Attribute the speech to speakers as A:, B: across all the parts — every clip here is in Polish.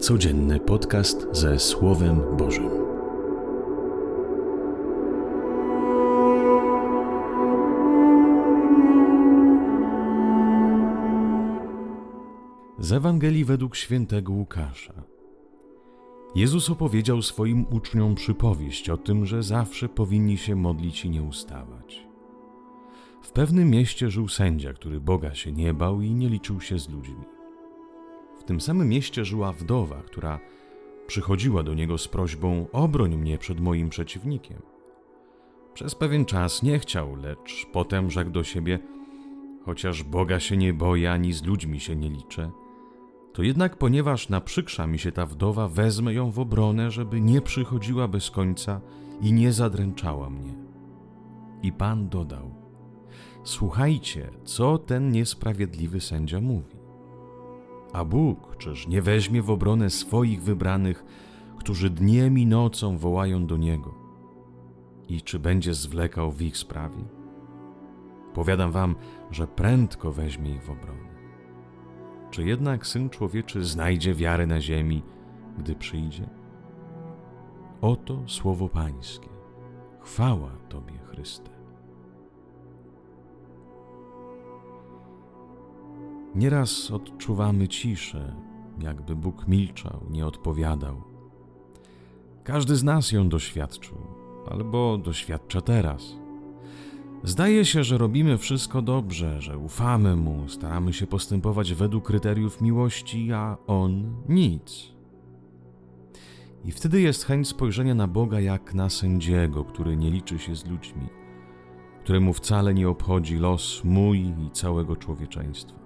A: Codzienny podcast ze Słowem Bożym. Z Ewangelii według świętego Łukasza. Jezus opowiedział swoim uczniom przypowieść o tym, że zawsze powinni się modlić i nie ustawać. W pewnym mieście żył sędzia, który Boga się nie bał i nie liczył się z ludźmi. Tym samym mieście żyła wdowa, która przychodziła do niego z prośbą: Obroń mnie przed moim przeciwnikiem. Przez pewien czas nie chciał, lecz potem rzekł do siebie: Chociaż Boga się nie boję, ani z ludźmi się nie liczę, to jednak ponieważ naprzykrza mi się ta wdowa, wezmę ją w obronę, żeby nie przychodziła bez końca i nie zadręczała mnie. I Pan dodał: Słuchajcie, co ten niesprawiedliwy sędzia mówi. A Bóg czyż nie weźmie w obronę swoich wybranych, którzy dniem i nocą wołają do Niego? I czy będzie zwlekał w ich sprawie? Powiadam wam, że prędko weźmie ich w obronę. Czy jednak Syn Człowieczy znajdzie wiarę na ziemi, gdy przyjdzie? Oto słowo Pańskie. Chwała Tobie, Chryste. Nieraz odczuwamy ciszę, jakby Bóg milczał, nie odpowiadał. Każdy z nas ją doświadczył, albo doświadcza teraz. Zdaje się, że robimy wszystko dobrze, że ufamy Mu, staramy się postępować według kryteriów miłości, a On nic. I wtedy jest chęć spojrzenia na Boga jak na sędziego, który nie liczy się z ludźmi, któremu wcale nie obchodzi los mój i całego człowieczeństwa.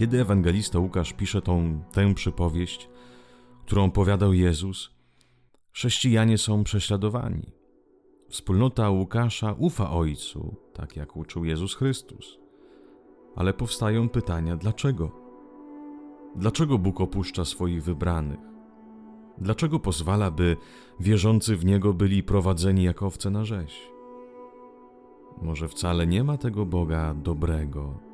A: Kiedy ewangelista Łukasz pisze tą tę przypowieść, którą powiadał Jezus, chrześcijanie są prześladowani. Wspólnota Łukasza ufa Ojcu, tak jak uczył Jezus Chrystus. Ale powstają pytania: dlaczego? Dlaczego Bóg opuszcza swoich wybranych? Dlaczego pozwala, by wierzący w Niego byli prowadzeni jak owce na rzeź? Może wcale nie ma tego Boga dobrego,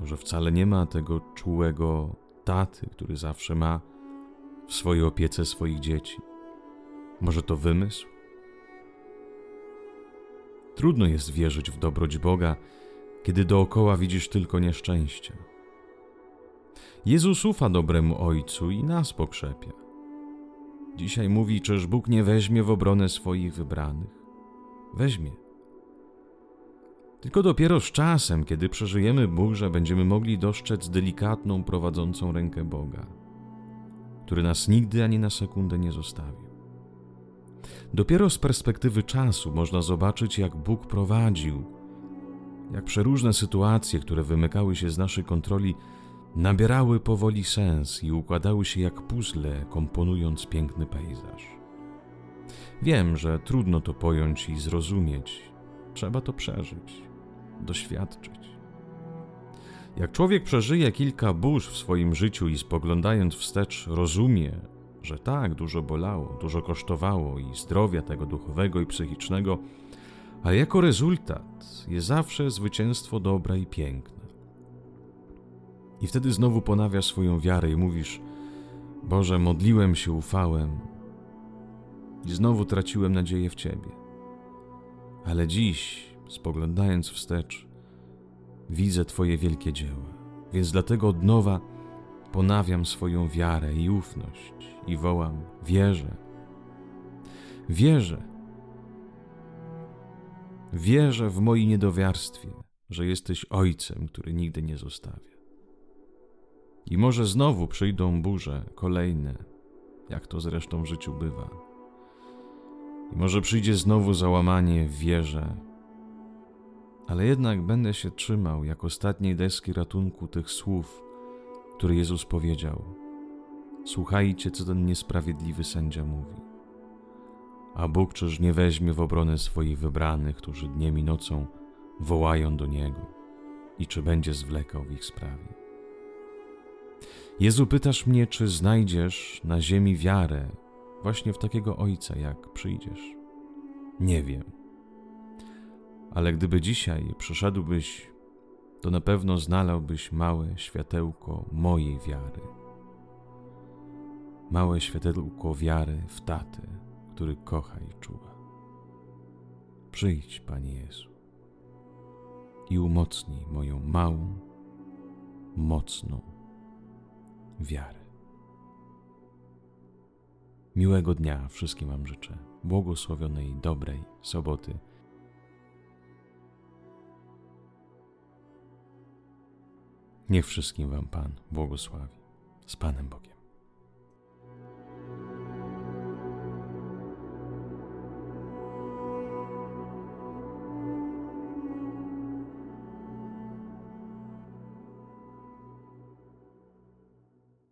A: może wcale nie ma tego czułego taty, który zawsze ma w swojej opiece swoich dzieci. Może to wymysł? Trudno jest wierzyć w dobroć Boga, kiedy dookoła widzisz tylko nieszczęście. Jezus ufa dobremu Ojcu i nas pokrzepia. Dzisiaj mówi, czyż Bóg nie weźmie w obronę swoich wybranych? Weźmie. Tylko dopiero z czasem, kiedy przeżyjemy burzę, będziemy mogli dostrzec delikatną, prowadzącą rękę Boga, który nas nigdy ani na sekundę nie zostawił. Dopiero z perspektywy czasu można zobaczyć, jak Bóg prowadził, jak przeróżne sytuacje, które wymykały się z naszej kontroli, nabierały powoli sens i układały się jak puzzle, komponując piękny pejzaż. Wiem, że trudno to pojąć i zrozumieć, trzeba to przeżyć doświadczyć. Jak człowiek przeżyje kilka burz w swoim życiu i spoglądając wstecz rozumie, że tak dużo bolało, dużo kosztowało i zdrowia tego duchowego i psychicznego, a jako rezultat jest zawsze zwycięstwo dobra i piękne. I wtedy znowu ponawiasz swoją wiarę i mówisz: Boże, modliłem się, ufałem i znowu traciłem nadzieję w Ciebie. Ale dziś spoglądając wstecz, widzę Twoje wielkie dzieła. Więc dlatego od nowa ponawiam swoją wiarę i ufność i wołam: Wierzę. Wierzę. Wierzę w moim niedowiarstwie, że jesteś Ojcem, który nigdy nie zostawia. I może znowu przyjdą burze, kolejne, jak to zresztą w życiu bywa. I może przyjdzie znowu załamanie w wierze, ale jednak będę się trzymał jak ostatniej deski ratunku tych słów, które Jezus powiedział. Słuchajcie, co ten niesprawiedliwy sędzia mówi. A Bóg czyż nie weźmie w obronę swoich wybranych, którzy dniem i nocą wołają do Niego i czy będzie zwlekał w ich sprawie? Jezu, pytasz mnie, czy znajdziesz na ziemi wiarę właśnie w takiego Ojca, jak przyjdziesz? Nie wiem ale gdyby dzisiaj przyszedłbyś, to na pewno znalazłbyś małe światełko mojej wiary, małe światełko wiary w tatę, który kocha i czuwa. Przyjdź, Panie Jezu, i umocnij moją małą, mocną wiarę. Miłego dnia wszystkim Wam życzę, błogosławionej, dobrej soboty. Niech wszystkim Wam Pan błogosławi. Z Panem Bogiem.